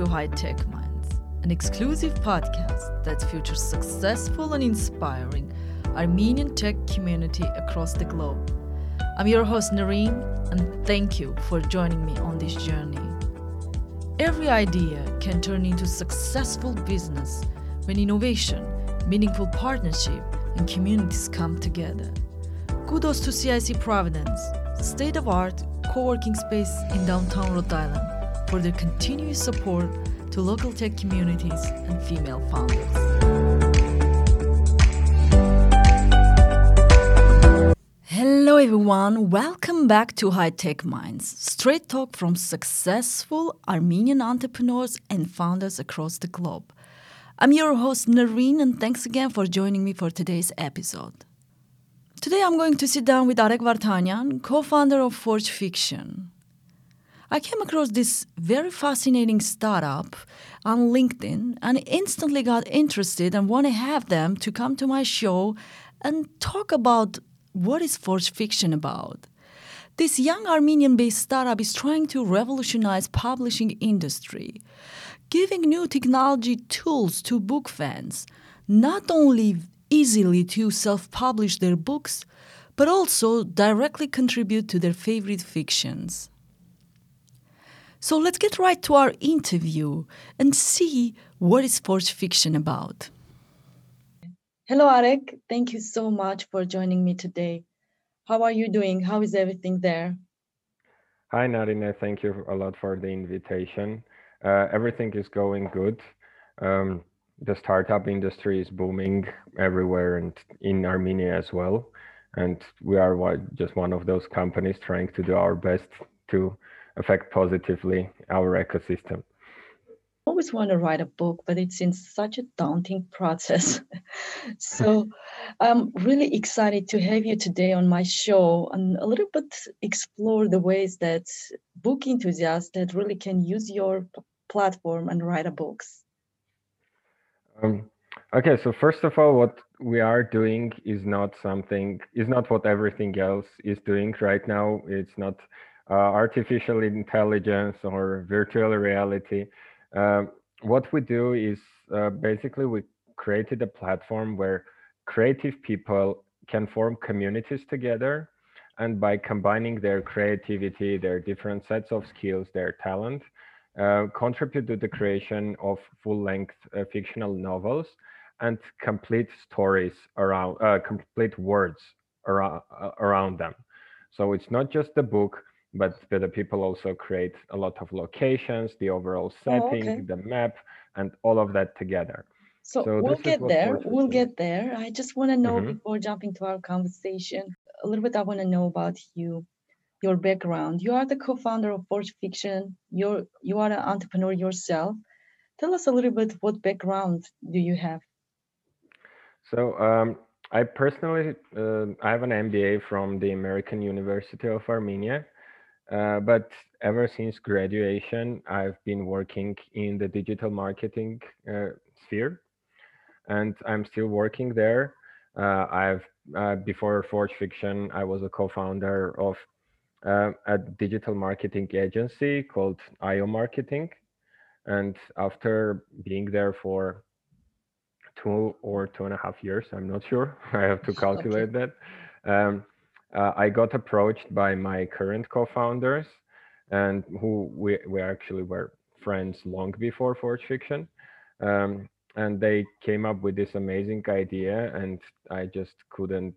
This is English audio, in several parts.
to High Tech Minds, an exclusive podcast that features successful and inspiring Armenian tech community across the globe. I'm your host Nareen, and thank you for joining me on this journey. Every idea can turn into successful business when innovation, meaningful partnership, and communities come together. Kudos to CIC Providence, state of art co working space in downtown Rhode Island, for their continuous support to local tech communities and female founders. Hello, everyone. Welcome back to High Tech Minds, straight talk from successful Armenian entrepreneurs and founders across the globe. I'm your host, Nareen, and thanks again for joining me for today's episode. Today I'm going to sit down with Arek Vartanian, co-founder of Forge Fiction. I came across this very fascinating startup on LinkedIn and instantly got interested and want to have them to come to my show and talk about what is Forge Fiction about. This young Armenian-based startup is trying to revolutionize publishing industry, giving new technology tools to book fans, not only easily to self publish their books, but also directly contribute to their favorite fictions. So let's get right to our interview and see what is Forge Fiction about. Hello, Arek. Thank you so much for joining me today. How are you doing? How is everything there? Hi, Narina. Thank you a lot for the invitation. Uh, everything is going good. Um, the startup industry is booming everywhere and in Armenia as well. And we are just one of those companies trying to do our best to affect positively our ecosystem. I always want to write a book, but it's in such a daunting process. so I'm really excited to have you today on my show and a little bit explore the ways that book enthusiasts that really can use your platform and write a books. Um, okay, so first of all, what we are doing is not something is not what everything else is doing right now. It's not artificial intelligence or virtual reality. Uh, what we do is uh, basically we created a platform where creative people can form communities together and by combining their creativity their different sets of skills their talent uh, contribute to the creation of full-length uh, fictional novels and complete stories around uh, complete words around uh, around them. So it's not just the book, but the people also create a lot of locations, the overall setting, oh, okay. the map, and all of that together. So, so we'll get there. We'll get there. I just want to know mm-hmm. before jumping to our conversation a little bit. I want to know about you your background. You are the co-founder of Forge Fiction. You're you are an entrepreneur yourself. Tell us a little bit what background do you have? So um, I personally uh, I have an MBA from the American University of Armenia, uh, but ever since graduation I've been working in the digital marketing uh, sphere, and I'm still working there. Uh, I've uh, before Forge Fiction I was a co-founder of uh, a digital marketing agency called IO Marketing. And after being there for two or two and a half years, I'm not sure, I have to calculate okay. that. Um, uh, I got approached by my current co-founders and who we, we actually were friends long before Forge Fiction. Um, and they came up with this amazing idea and I just couldn't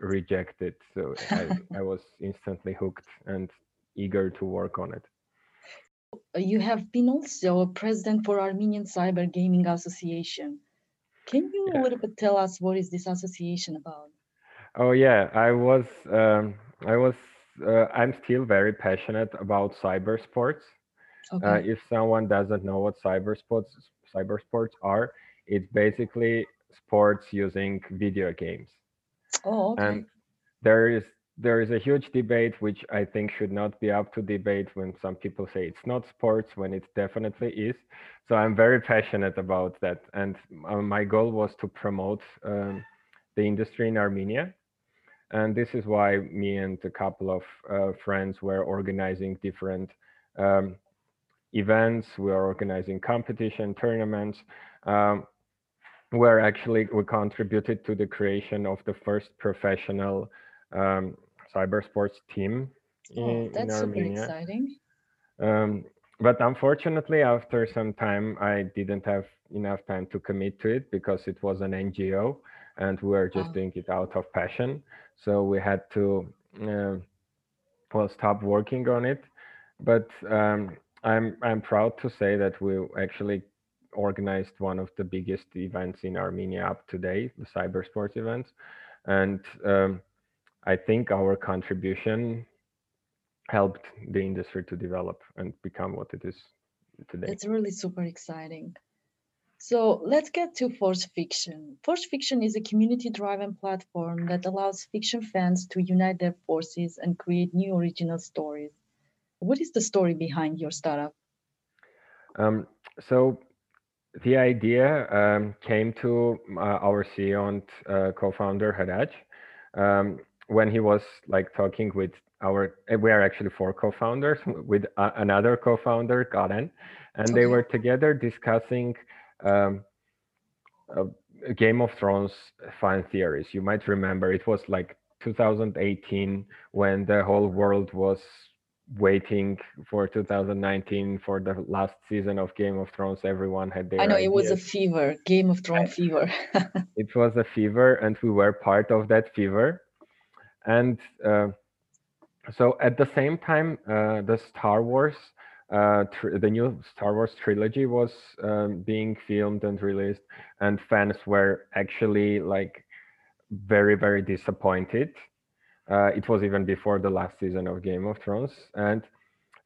reject it. So I, I was instantly hooked and eager to work on it. You have been also president for Armenian Cyber Gaming Association. Can you yeah. a little bit tell us what is this association about? Oh yeah, I was um, I was uh, I'm still very passionate about cyber sports. Uh, okay. Uh, if someone doesn't know what cyber sports cyber sports are, it's basically sports using video games. Oh, okay. And there is there is a huge debate which I think should not be up to debate when some people say it's not sports when it definitely is. So I'm very passionate about that, and uh, my goal was to promote um, the industry in Armenia, and this is why me and a couple of uh, friends were organizing different um, events, we are organizing competition, tournaments. Um, where actually we contributed to the creation of the first professional um, cyber sports team in, oh, that's in Armenia. Super exciting. Um, but unfortunately, after some time, I didn't have enough time to commit to it because it was an NGO and we were just oh. doing it out of passion. So we had to, uh, well, stop working on it. But um, I'm I'm proud to say that we actually organized one of the biggest events in Armenia up to date, the cyber sports events, and um, I think our contribution helped the industry to develop and become what it is today. It's really super exciting. So let's get to Forge Fiction. Forge Fiction is a community driven platform that allows fiction fans to unite their forces and create new original stories. What is the story behind your startup? Um, so the idea um, came to uh, our CEO and uh, co-founder Haraj um, when he was like talking with our we are actually four co-founders with uh, another co-founder Karen, and okay. they were together discussing um, a Game of Thrones fan theories. You might remember it was like 2018 when the whole world was waiting for 2019 for the last season of Game of Thrones. Everyone had their. I know ideas. it was a fever, Game of Thrones fever. it was a fever, and we were part of that fever. And uh, so at the same time, uh, the Star Wars, uh, the new Star Wars trilogy was um, being filmed and released, and fans were actually like very, very disappointed. Uh, it was even before the last season of Game of Thrones, and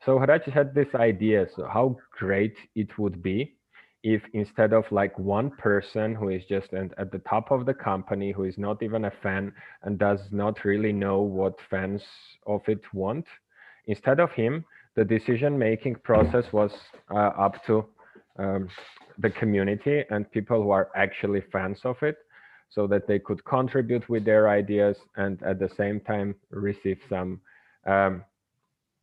so Harachi had this idea: so how great it would be if instead of like one person who is just at the top of the company who is not even a fan and does not really know what fans of it want instead of him the decision making process was uh, up to um, the community and people who are actually fans of it so that they could contribute with their ideas and at the same time receive some um,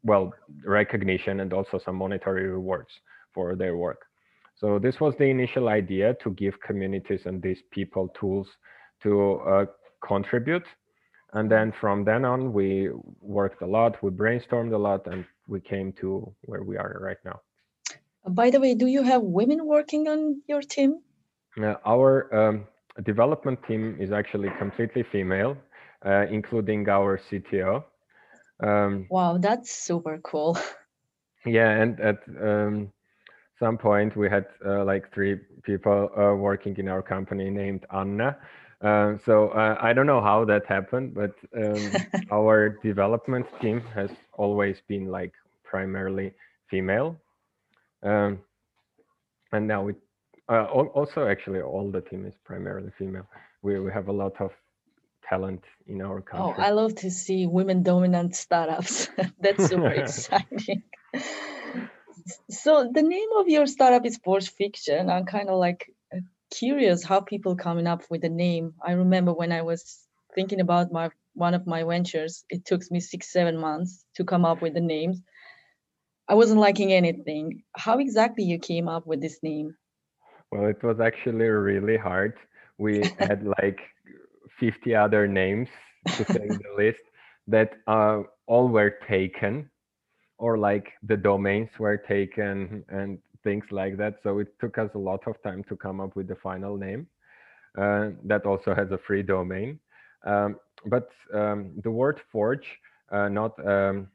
well recognition and also some monetary rewards for their work so this was the initial idea to give communities and these people tools to uh, contribute. And then from then on, we worked a lot, we brainstormed a lot, and we came to where we are right now. By the way, do you have women working on your team? Uh, our um, development team is actually completely female, uh, including our CTO. Um, wow, that's super cool. Yeah, and at um, some point we had uh, like three people uh, working in our company named Anna. Uh, so uh, I don't know how that happened, but um, our development team has always been like primarily female. Um, and now we uh, also actually all the team is primarily female. We, we have a lot of talent in our country. Oh, I love to see women dominant startups. That's super exciting so the name of your startup is Forge Fiction. I'm kind of like curious how people coming up with the name. I remember when I was thinking about my one of my ventures, it took me six seven months to come up with the names. I wasn't liking anything. How exactly you came up with this name? Well, it was actually really hard. We had like 50 other names to say the list that uh, all were taken or like the domains were taken and things like that. So it took us a lot of time to come up with the final name. Uh, that also has a free domain. Um, but um, the word forge, uh, not um,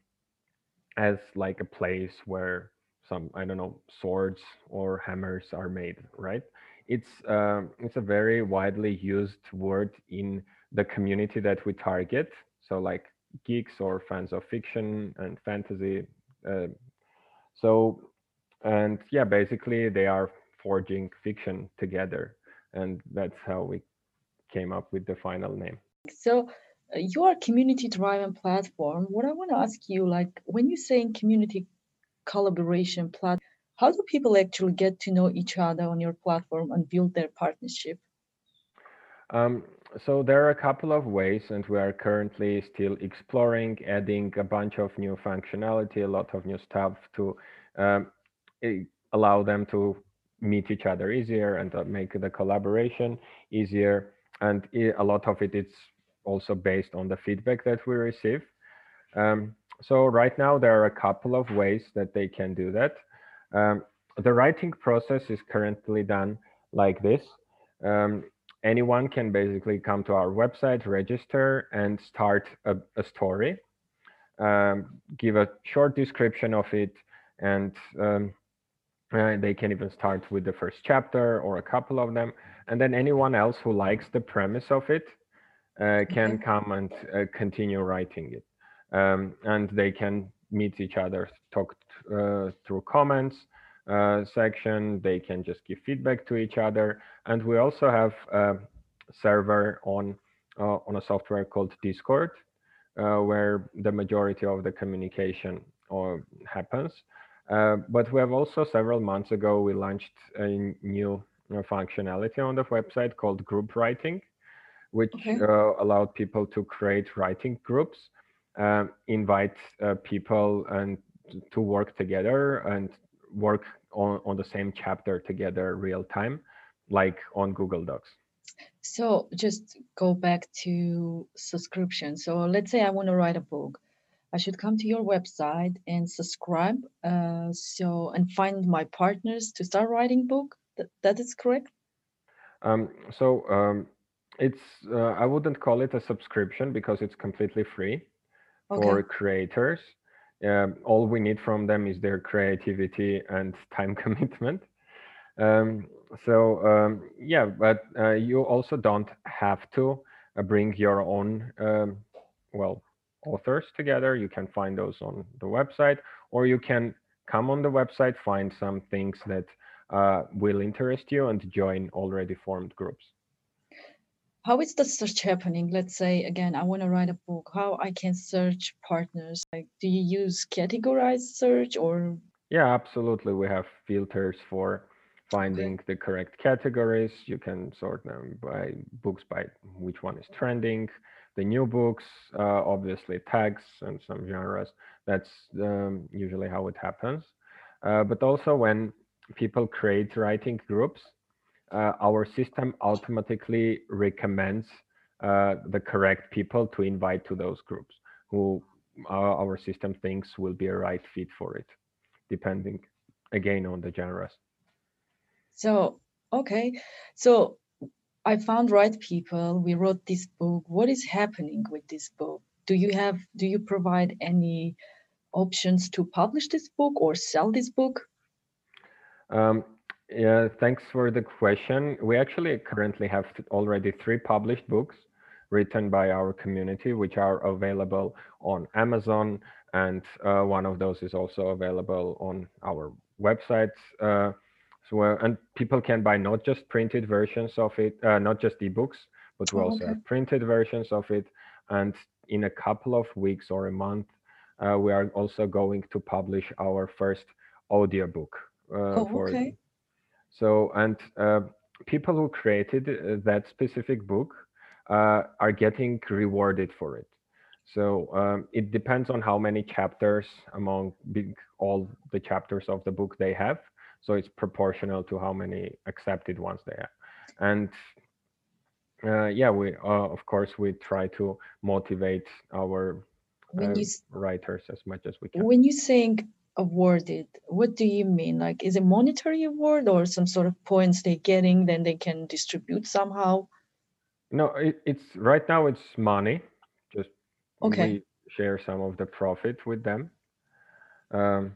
as like a place where some, I don't know, swords or hammers are made, right? It's, um, it's a very widely used word in the community that we target. So like geeks or fans of fiction and fantasy. Uh, so, and yeah, basically they are forging fiction together, and that's how we came up with the final name. So, uh, you are a community-driven platform. What I want to ask you, like, when you say community collaboration platform, how do people actually get to know each other on your platform and build their partnership? Um, so there are a couple of ways, and we are currently still exploring, adding a bunch of new functionality, a lot of new stuff to um, allow them to meet each other easier and uh, make the collaboration easier. And a lot of it is also based on the feedback that we receive. Um, so right now there are a couple of ways that they can do that. Um, the writing process is currently done like this. Um, anyone can basically come to our website, register, and start a, a story. Um, give a short description of it, and um, uh, they can even start with the first chapter or a couple of them. And then anyone else who likes the premise of it uh, can okay. come and uh, continue writing it. Um, and they can meet each other, talk uh, through comments uh, section. They can just give feedback to each other. And we also have a server on, uh, on a software called Discord, where the majority of the communication happens. Uh, but we have also several months ago, we launched a new uh, functionality on the website called group writing, which okay. uh, allowed people to create writing groups, um, invite uh, people and to work together and work on, on the same chapter together real time, like on Google Docs. So just go back to subscription. So let's say I want to write a book. I should come to your website and subscribe. Uh, so and find my partners to start writing book. That that is correct. Um, so um, it's uh, I wouldn't call it a subscription because it's completely free okay. for creators. Um, all we need from them is their creativity and time commitment. Um, so um, yeah, but uh, you also don't have to uh, bring your own um, well authors together. You can find those on the website, or you can come on the website, find some things that uh, will interest you and join already formed groups. How is the search happening? Let's say again, I want to write a book. How I can search partners? Like, do you use categorized search or? Yeah, absolutely. We have filters for finding the correct categories. You can sort them by books by which one is trending, the new books, uh, obviously tags and some genres. That's um, usually how it happens. Uh, but also when people create writing groups, uh, our system automatically recommends uh, the correct people to invite to those groups who uh, our system thinks will be a right fit for it, depending again on the genres. So, okay. So I found right people. We wrote this book. What is happening with this book? Do you have do you provide any options to publish this book or sell this book? Um, yeah, thanks for the question. We actually currently have already three published books written by our community, which are available on Amazon, and uh, one of those is also available on our website. Uh, so, uh, and people can buy not just printed versions of it, uh, not just ebooks, but we oh, also okay. have printed versions of it. And in a couple of weeks or a month, uh, we are also going to publish our first audiobook. Uh, oh, for okay. So, and uh, people who created uh, that specific book are getting rewarded for it. So um, it depends on how many chapters among big, all the chapters of the book they have. So it's proportional to how many accepted ones they have. And uh, yeah, we uh, of course we try to motivate our uh, writers as much as we can. When you saying awarded, what do you mean? Like, is it monetary award or some sort of points they're getting, then they can distribute somehow? No, it, it's right now it's money. Just okay. we share some of the profit with them. Um,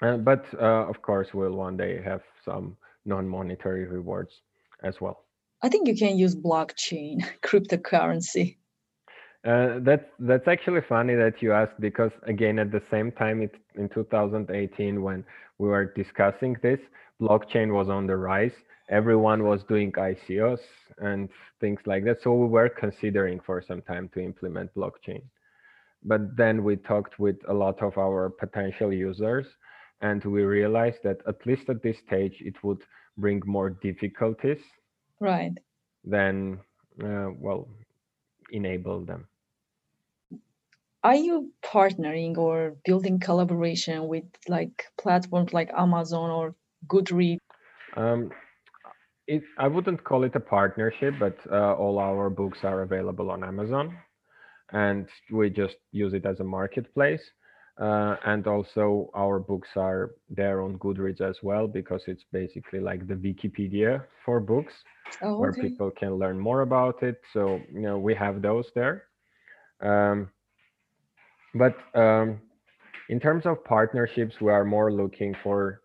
but uh, of course, we'll one day have some non-monetary rewards as well. I think you can use blockchain cryptocurrency. Uh, that's that's actually funny that you asked because again at the same time it, in 2018 when we were discussing this blockchain was on the rise everyone was doing ICOs and things like that so we were considering for some time to implement blockchain but then we talked with a lot of our potential users and we realized that at least at this stage it would bring more difficulties right than uh, well enable them are you partnering or building collaboration with like platforms like Amazon or Goodreads? Um, it, I wouldn't call it a partnership, but uh, all our books are available on Amazon, and we just use it as a marketplace. Uh, and also our books are there on Goodreads as well because it's basically like the Wikipedia for books, oh, okay. where people can learn more about it. So you know we have those there. Um, but um, in terms of partnerships, we are more looking for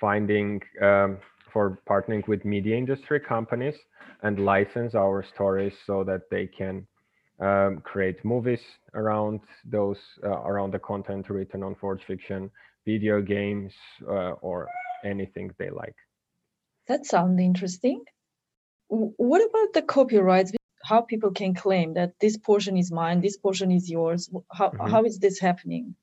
finding um, for partnering with media industry companies and license our stories so that they can um, create movies around those uh, around the content written on Forge Fiction, video games, uh, or anything they like. That sounds interesting. What about the copyrights? How people can claim that this portion is mine, this portion is yours? How, mm-hmm. how is this happening?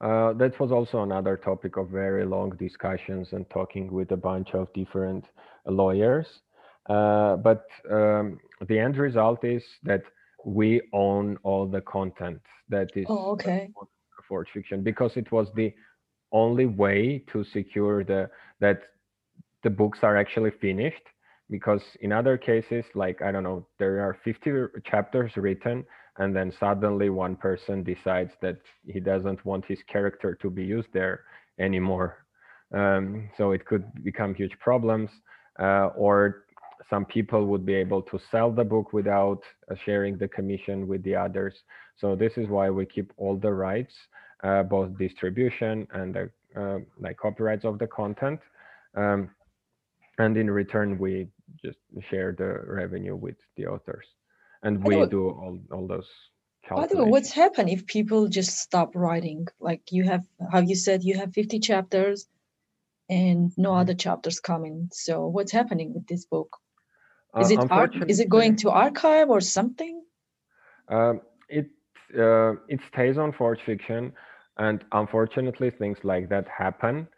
Uh, that was also another topic of very long discussions and talking with a bunch of different lawyers. Uh, but um, the end result is that we own all the content that is oh, okay. Forge Fiction because it was the only way to secure the that the books are actually finished because in other cases like i don't know there are 50 chapters written and then suddenly one person decides that he doesn't want his character to be used there anymore um, so it could become huge problems uh, or some people would be able to sell the book without uh, sharing the commission with the others. So this is why we keep all the rights, uh, both distribution and the uh, like copyrights of the content. Um, and in return, we just share the revenue with the authors. And we do all, all those by the way, what's happened if people just stop writing? Like you have, have you said you have 50 chapters and no mm-hmm. other chapters coming. So what's happening with this book? Is it uh, is it going to archive or something? Um, it uh, it stays on Forge Fiction, and unfortunately, things like that happen.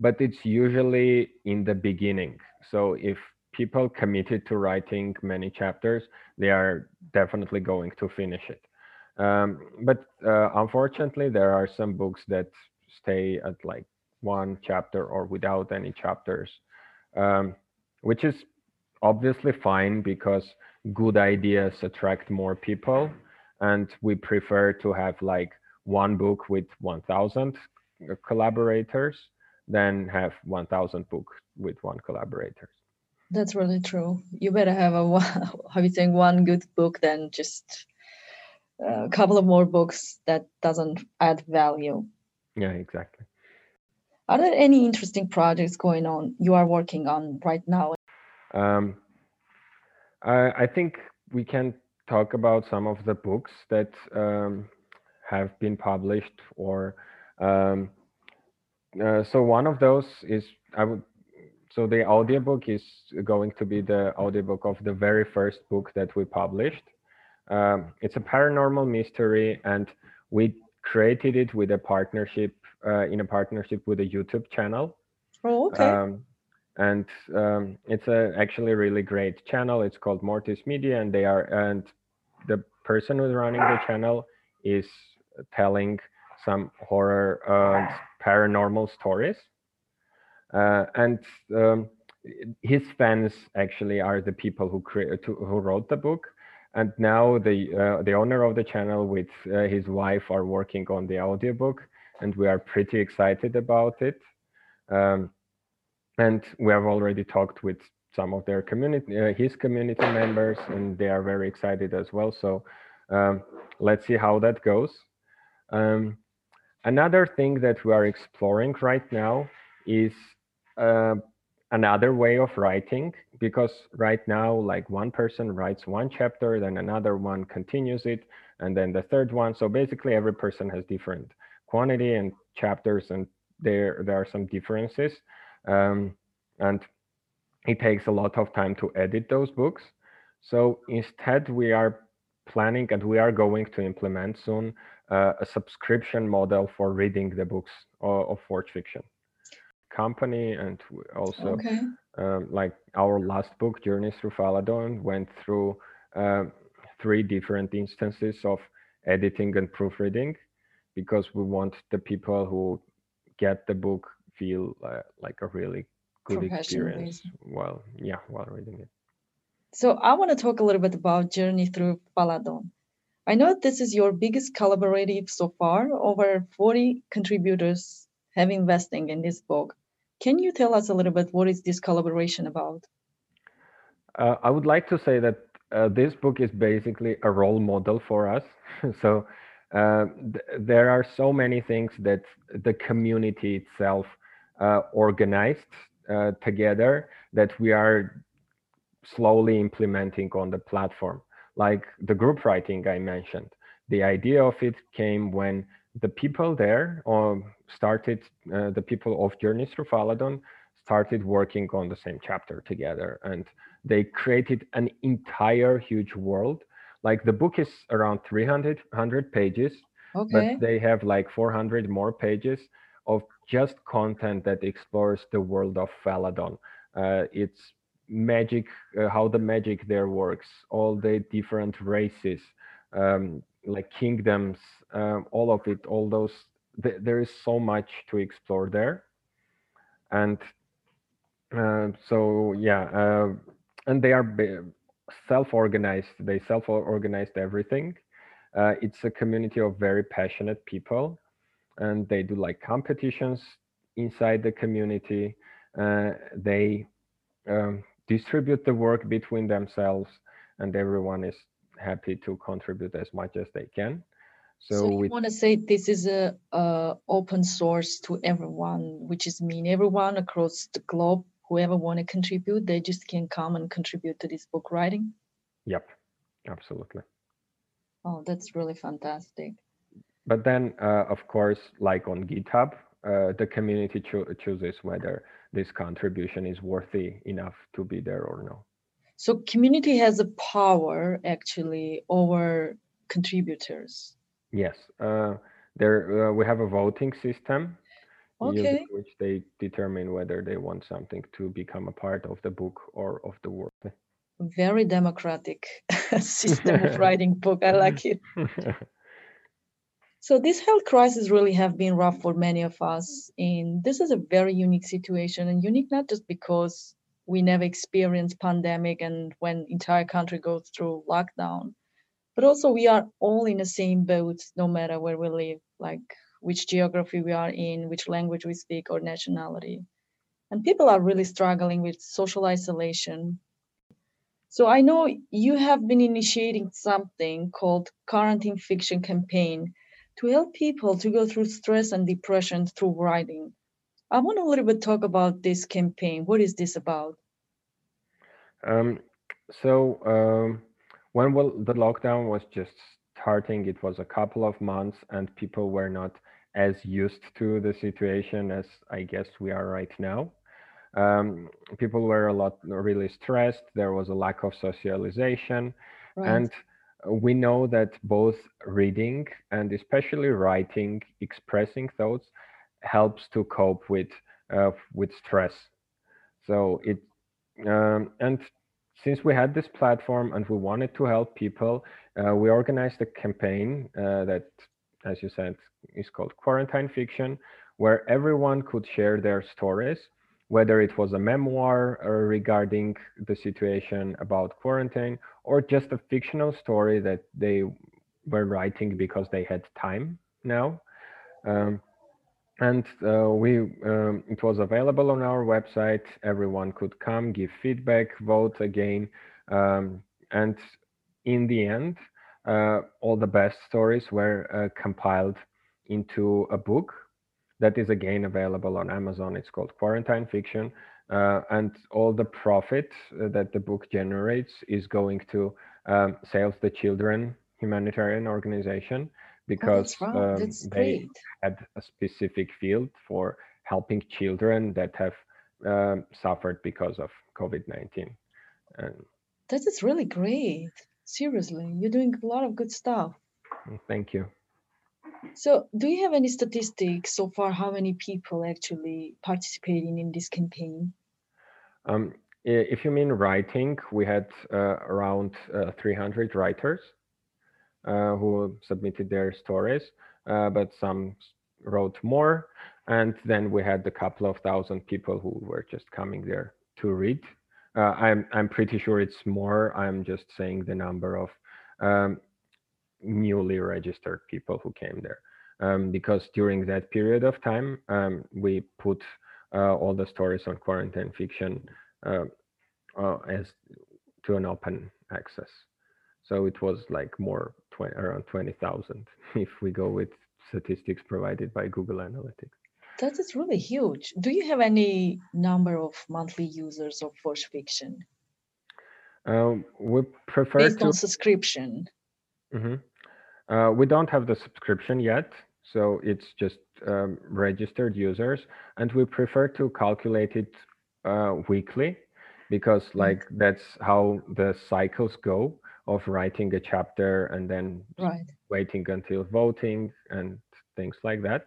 But it's usually in the beginning. So if people committed to writing many chapters, they are definitely going to finish it. Um, but uh, unfortunately, there are some books that stay at like one chapter or without any chapters, um, which is obviously fine because good ideas attract more people and we prefer to have like one book with 1000 collaborators than have 1000 books with one collaborator. That's really true. You better have a how you saying one good book than just uh, a couple of more books that doesn't add value. Yeah exactly. Are there any interesting projects going on you are working on right now um, I, I, think we can talk about some of the books that um, have been published or um, uh, so one of those is I would so the audiobook is going to be the audiobook of the very first book that we published. Um, it's a paranormal mystery and we created it with a partnership uh, in a partnership with a YouTube channel. Oh, okay. Um, and um, it's a actually really great channel. It's called Mortis Media, and they are and the person who's running the channel is telling some horror uh, paranormal stories, uh, and um, his fans actually are the people who create who wrote the book. And now the uh, the owner of the channel with uh, his wife are working on the audiobook, and we are pretty excited about it. Um, and we have already talked with some of their community, uh, his community members, and they are very excited as well. So um, let's see how that goes. Um, another thing that we are exploring right now is uh, another way of writing because right now like one person writes one chapter then another one continues it and then the third one so basically every person has different quantity and chapters and there there are some differences um, and it takes a lot of time to edit those books. So instead, we are planning and we are going to implement soon uh, a subscription model for reading the books of, of Forge Fiction company and also okay. um, like our last book journeys through faladon went through uh, three different instances of editing and proofreading because we want the people who get the book feel uh, like a really good experience while yeah while reading it. So i want to talk a little bit about journey through Paladon. i know this is your biggest collaborative so far over 40 contributors have investing in this book. Can you tell us a little bit what is this collaboration about? Uh, i would like to say that uh, this book is basically a role model for us. So uh, th- there are so many things that the community itself organized uh, together that we are slowly implementing on the platform. Like the group writing I mentioned, the idea of it came when the people there um, started, uh, the people of Journeys Through Faladon started working on the same chapter together and they created an entire huge world like the book is around 300 pages okay. but they have like 400 more pages of just content that explores the world of Faladon. Uh, it's magic, uh, how the magic there works, all the different races, um, like kingdoms, um, all of it, all those. Th- there is so much to explore there, and uh, so yeah, uh, and they are self-organized. They self-organized everything. Uh, it's a community of very passionate people and they do like competitions inside the community. Uh, they um, distribute the work between themselves, and everyone is happy to contribute as much as they can. So, so you want to say this is a, a, open source to everyone, which is mean everyone across the globe, whoever want to contribute, they just can come and contribute to this book writing. Yep, absolutely. Oh, that's really fantastic but then, uh, of course, like on GitHub, uh, the community cho- chooses whether this contribution is worthy enough to be there or no. So community has a power actually over contributors. Yes, uh, there uh, we have a voting system, okay. which they determine whether they want something to become a part of the book or of the work. Very democratic system of writing book. I like it. So this health crisis really have been rough for many of us. And this is a very unique situation and unique not just because we never experienced pandemic and when entire country goes through lockdown, but also we are all in the same boat no matter where we live, like which geography we are in, which language we speak or nationality. And people are really struggling with social isolation. So I know you have been initiating something called quarantine fiction campaign to help people to go through stress and depression through writing. I want to a little bit talk about this campaign. What is this about? Um, so um, when the lockdown was just starting, it was a couple of months, and people were not as used to the situation as I guess we are right now. Um, people were a lot really stressed. There was a lack of socialization, right. and we know that both reading and especially writing, expressing thoughts helps to cope with uh, with stress. So it um, and since we had this platform and we wanted to help people, uh, we organized a campaign uh, that, as you said, is called Quarantine Fiction, where everyone could share their stories whether it was a memoir uh, regarding the situation about quarantine or just a fictional story that they were writing because they had time now. Um, and uh, we um, it was available on our website. Everyone could come, give feedback, vote again, um, and in the end, uh, all the best stories were uh, compiled into a book that is again available on Amazon. It's called Quarantine Fiction. Uh, and all the profit uh, that the book generates is going to um, Save the Children humanitarian organization because oh, right. um, they had a specific field for helping children that have um, suffered because of COVID-19. And that is really great. Seriously, you're doing a lot of good stuff. Thank you. So, do you have any statistics so far? How many people actually participating in this campaign? Um, if you mean writing, we had uh, around uh, 300 writers. uh, who submitted their stories, uh, but some wrote more. And then we had a couple of thousand people who were just coming there to read. Uh, I'm I'm pretty sure it's more. I'm just saying the number of um, newly registered people who came there, um, because during that period of time, um, we put uh, all the stories on quarantine fiction uh, uh, as to an open access. So it was like more 20, around 20,000 if we go with statistics provided by Google Analytics. That is really huge. Do you have any number of monthly users of Forge Fiction? Um, we prefer based to, on subscription. Mhm. Uh, we don't have the subscription yet, so it's just um, registered users, and we prefer to calculate it uh, weekly because, like, that's how the cycles go of writing a chapter and then Right. waiting until voting and things like that.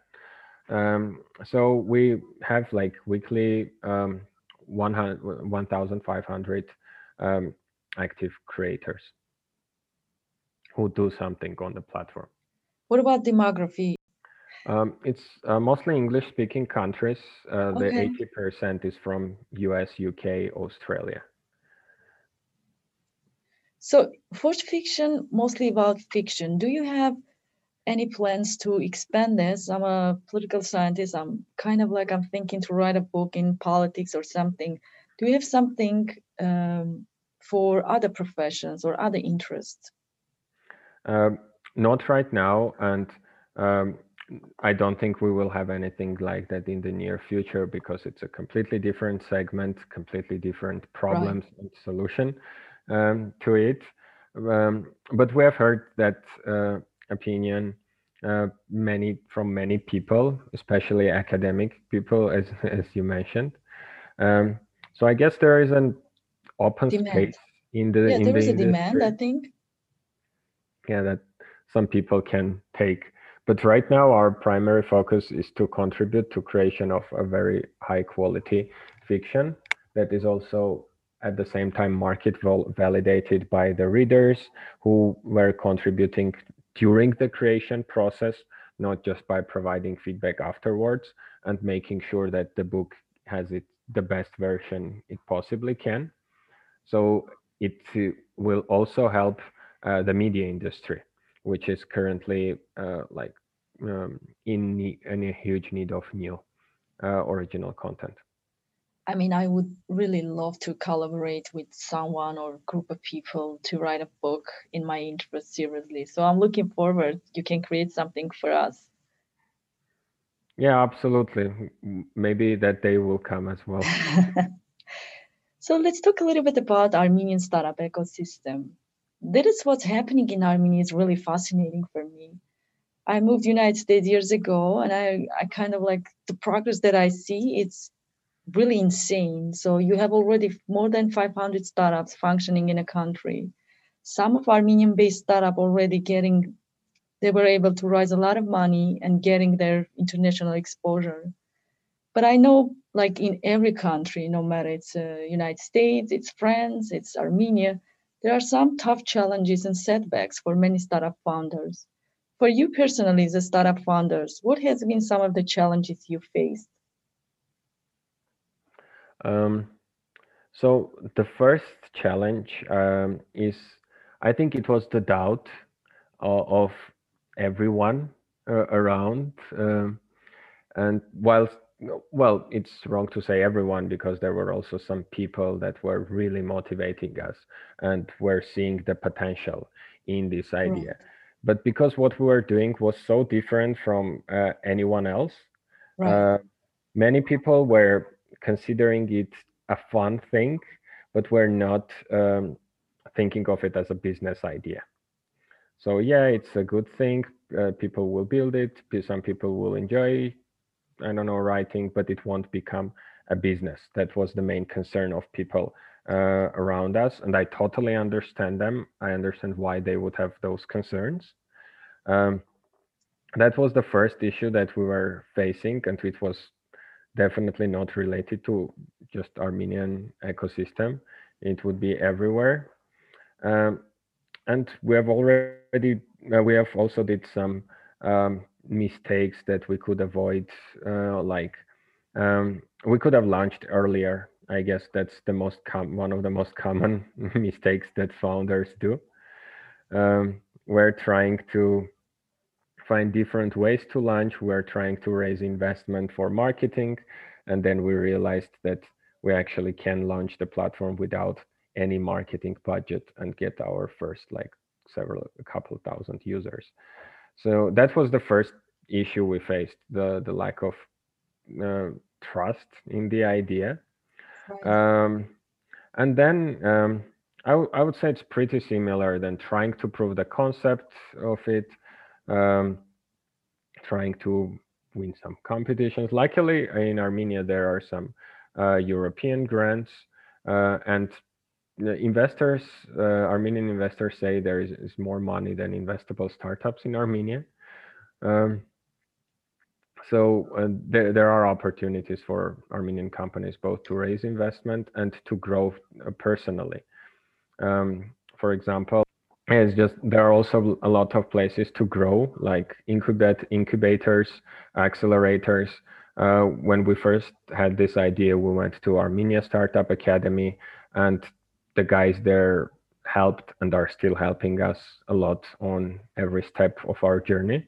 Um, so we have like weekly um, 100 1,500 um, active creators who do something on the platform. What about demography? Um, it's uh, mostly English speaking countries. Uh, the 80% is from US, UK, Australia. So Forge Fiction, mostly about fiction. Do you have any plans to expand this? I'm a political scientist. I'm kind of like I'm thinking to write a book in politics or something. Do you have something um, for other professions or other interests? Um, not right now, and um, I don't think we will have anything like that in the near future because it's a completely different segment, completely different problems and solution um, to it. Um, but we have heard that uh, opinion uh, many from many people, especially academic people, as as you mentioned. Um, so I guess there is an open Demand. space in the Yeah, in there the is a demand, I think. Yeah that some people can take. But right now our primary focus is to contribute to creation of a very high quality fiction that is also at the same time market val- validated by the readers who were contributing during the creation process not just by providing feedback afterwards and making sure that the book has it the best version it possibly can. So it will also help uh, the media industry, which is currently uh, like um, in in a huge need of new uh, original content. I mean, I would really love to collaborate with someone or group of people to write a book in my interest seriously. So I'm looking forward. You can create something for us. Yeah, absolutely. Maybe that day will come as well. so let's talk a little bit about Armenian startup ecosystem. That is what's happening in Armenia is really fascinating for me. I moved United States years ago and I, I kind of like the progress that I see, it's really insane. So you have already more than 500 startups functioning in a country. Some of Armenian based startup already getting they were able to raise a lot of money and getting their international exposure. But I know, like in every country, no matter it's uh, United States, it's France, it's Armenia, there are some tough challenges and setbacks for many startup founders. For you personally, as a startup founders, what has been some of the challenges you faced? Um, so the first challenge um, is, I think it was the doubt of, of everyone uh, around. Um, and whilst, well, it's wrong to say everyone because there were also some people that were really motivating us and were seeing the potential in this idea. But because what we were doing was so different from uh, anyone else, Right. uh, many people were considering it a fun thing, but were not um, thinking of it as a business idea. So yeah, it's a good thing. Uh, people will build it. Some people will enjoy, I don't know, writing, but it won't become a business. That was the main concern of people uh, around us, and I totally understand them. I understand why they would have those concerns. Um, that was the first issue that we were facing, and it was definitely not related to just Armenian ecosystem. It would be everywhere. Um, and we have already uh, we have also did some um, mistakes that we could avoid, uh, like um, we could have launched earlier. I guess that's the most com- one of the most common mistakes that founders do. Um, we're trying to find different ways to launch. We're trying to raise investment for marketing, and then we realized that we actually can launch the platform without any marketing budget and get our first like several a couple thousand users so that was the first issue we faced the the lack of uh, trust in the idea right. um, and then um, I, I would say it's pretty similar than trying to prove the concept of it um, trying to win some competitions luckily in armenia there are some uh, european grants uh, and the investors, uh, Armenian investors say there is, is, more money than investable startups in Armenia. Um, so uh, there, there are opportunities for Armenian companies both to raise investment and to grow uh, personally. Um, for example, it's just there are also a lot of places to grow, like incubate incubators, accelerators. Uh, when we first had this idea, we went to Armenia Startup Academy, and the guys there helped and are still helping us a lot on every step of our journey.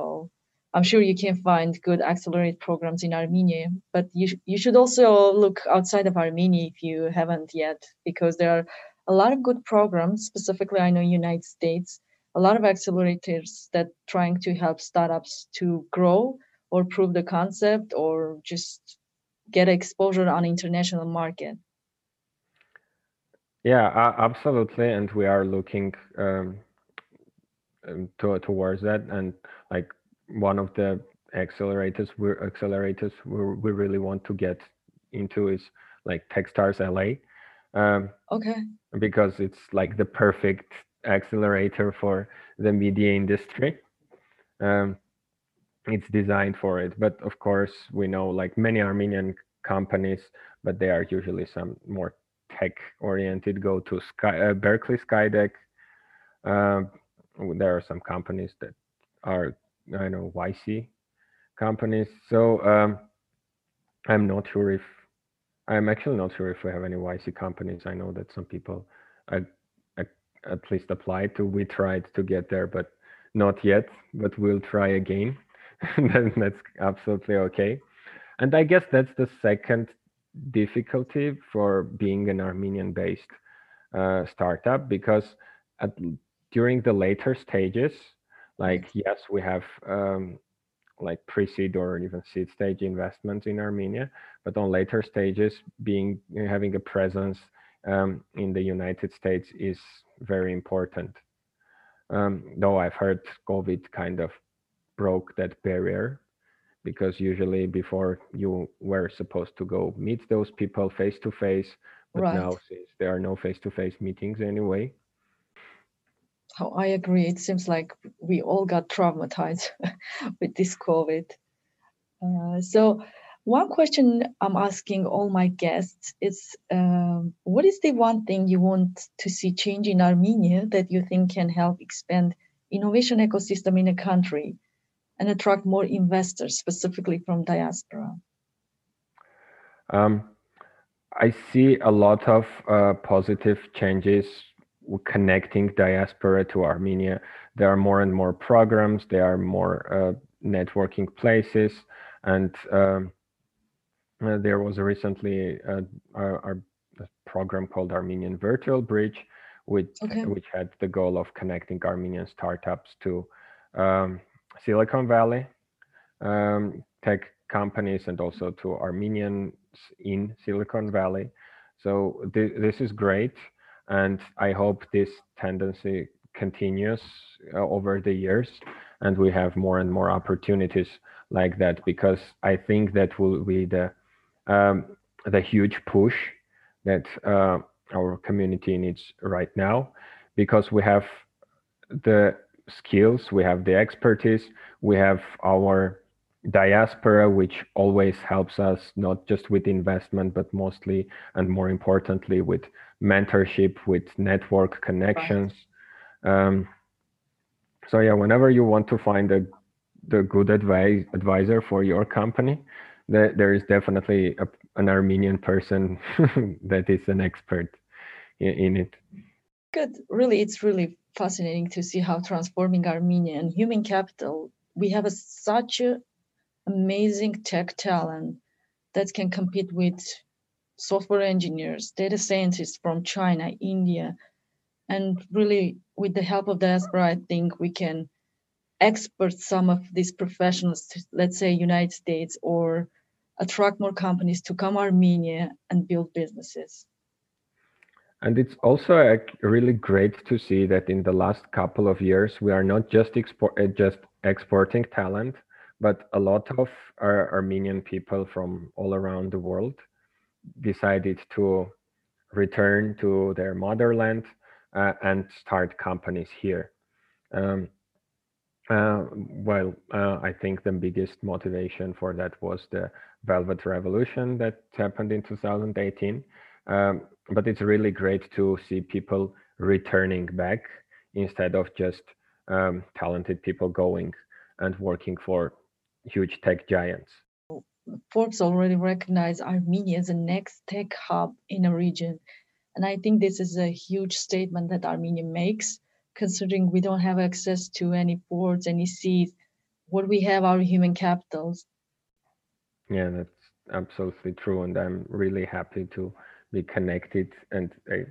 Oh, I'm sure you can find good accelerate programs in Armenia, but you, sh- you should also look outside of Armenia if you haven't yet, because there are a lot of good programs, specifically I know United States, a lot of accelerators that trying to help startups to grow or prove the concept or just get exposure on international market. Yeah, absolutely. And we are looking um, um, to, towards that. And like one of the accelerators, we're accelerators we we really want to get into is like Techstars LA. Um, okay. Because it's like the perfect accelerator for the media industry. Um, it's designed for it. But of course, we know like many Armenian companies, but they are usually some more tech oriented go to Sky, uh, Berkeley Skydeck. Uh, there are some companies that are, I know, YC companies. So um, I'm not sure if, I'm actually not sure if we have any YC companies. I know that some people uh, at least applied to. We tried to get there, but not yet, but we'll try again. that's absolutely okay. And I guess that's the second difficulty for being an Armenian-based uh, startup because at, during the later stages, like yes, we have um, like pre-seed or even seed stage investments in Armenia, but on later stages, being having a presence um, in the United States is very important. Um, though I've heard COVID kind of broke that barrier because usually before you were supposed to go meet those people face to face but right. now since there are no face to face meetings anyway. Oh, i agree. It seems like we all got traumatized with this covid. Uh, so one question i'm asking all my guests is um, what is the one thing you want to see change in armenia that you think can help expand innovation ecosystem in a country and attract more investors, specifically from diaspora? Um, I see a lot of uh, positive changes connecting diaspora to Armenia. There are more and more programs, there are more uh, networking places, and um, uh, there was recently a, a, a, program called Armenian Virtual Bridge, which, okay. which had the goal of connecting Armenian startups to um, Silicon Valley um, tech companies and also to Armenians in Silicon Valley. So th this is great, and I hope this tendency continues uh, over the years, and we have more and more opportunities like that because I think that will be the um, the huge push that uh, our community needs right now because we have the skills, we have the expertise, we have our diaspora, which always helps us not just with investment, but mostly and more importantly with mentorship, with network connections. Um, so yeah, whenever you want to find a the good advice advisor for your company, there, there is definitely a, an Armenian person that is an expert in, in it. Good. Really, it's really fascinating to see how transforming Armenia and human capital. We have a, such a amazing tech talent that can compete with software engineers, data scientists from China, India, and really with the help of diaspora, I think we can export some of these professionals to, let's say, United States or attract more companies to come Armenia and build businesses. And it's also really great to see that in the last couple of years, we are not just, uh, just exporting talent, but a lot of our Armenian people from all around the world decided to return to their motherland uh, and start companies here. Um, uh, well, uh, I think the biggest motivation for that was the Velvet Revolution that happened in 2018. Um, but it's really great to see people returning back instead of just um, talented people going and working for huge tech giants. Forbes already recognized Armenia as the next tech hub in a region. And I think this is a huge statement that Armenia makes, considering we don't have access to any ports, any seas. What we have are human capitals. Yeah, that's absolutely true. And I'm really happy to be connected and I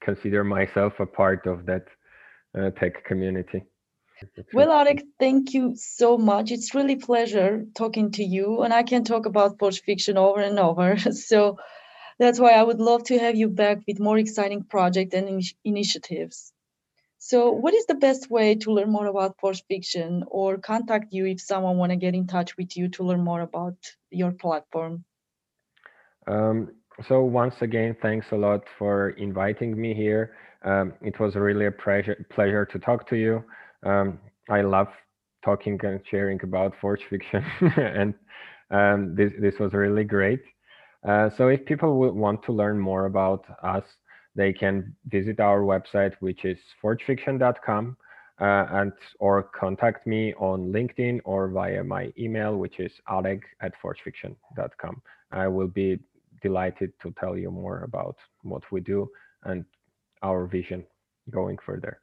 consider myself a part of that uh, tech community. Well, Areg, thank you so much. It's really pleasure talking to you, and I can talk about Forge Fiction over and over. So that's why I would love to have you back with more exciting projects and in- initiatives. So, what is the best way to learn more about Forge Fiction, or contact you if someone want to get in touch with you to learn more about your platform? Um, so once again, thanks a lot for inviting me here. Um, it was really a pleasure, pleasure to talk to you. Um, I love talking and sharing about Forge Fiction, and um, this this was really great. Uh, so if people want to learn more about us, they can visit our website, which is forgefiction.com, uh, and or contact me on LinkedIn or via my email, which is areg at forgefiction.com. I will be delighted to tell you more about what we do and our vision going further.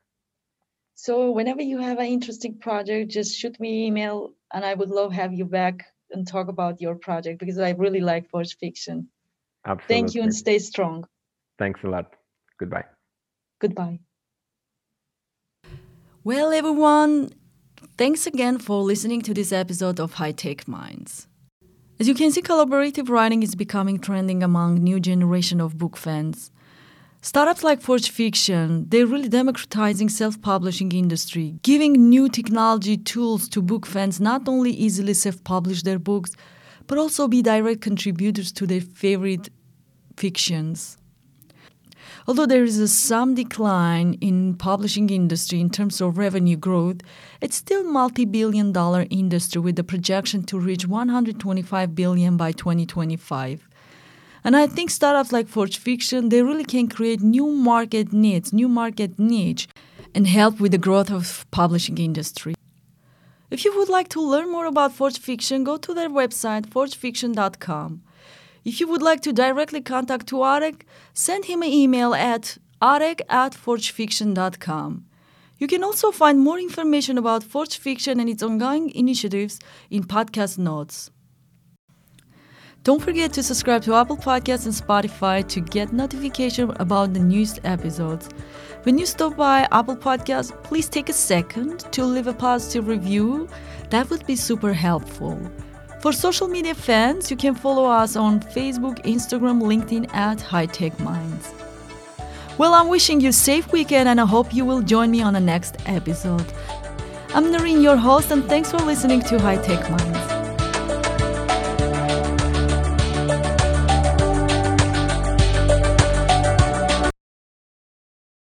So whenever you have an interesting project, just shoot me an email and I would love have you back and talk about your project because I really like Forge Fiction. Absolutely. Thank you and stay strong. Thanks a lot. Goodbye. Goodbye. Well, everyone, thanks again for listening to this episode of High Tech Minds. As you can see, collaborative writing is becoming trending among new generation of book fans. Startups like Forge Fiction, they're really democratizing self-publishing industry, giving new technology tools to book fans not only easily self-publish their books, but also be direct contributors to their favorite fictions. Although there is a some decline in publishing industry in terms of revenue growth, it's still multi-billion dollar industry with the projection to reach 125 billion by 2025. And I think startups like Forge Fiction, they really can create new market needs, new market niche, and help with the growth of publishing industry. If you would like to learn more about Forge Fiction, go to their website, forgefiction.com. If you would like to directly contact to Areg, send him an email at areg at forgefiction.com. You can also find more information about Forge Fiction and its ongoing initiatives in podcast notes. Don't forget to subscribe to Apple Podcasts and Spotify to get notification about the newest episodes. When you stop by Apple Podcasts, please take a second to leave a positive review. That would be super helpful. For social media fans, you can follow us on Facebook, Instagram, LinkedIn at High Tech Minds. Well, I'm wishing you a safe weekend and I hope you will join me on the next episode. I'm Noreen, your host, and thanks for listening to High Tech Minds.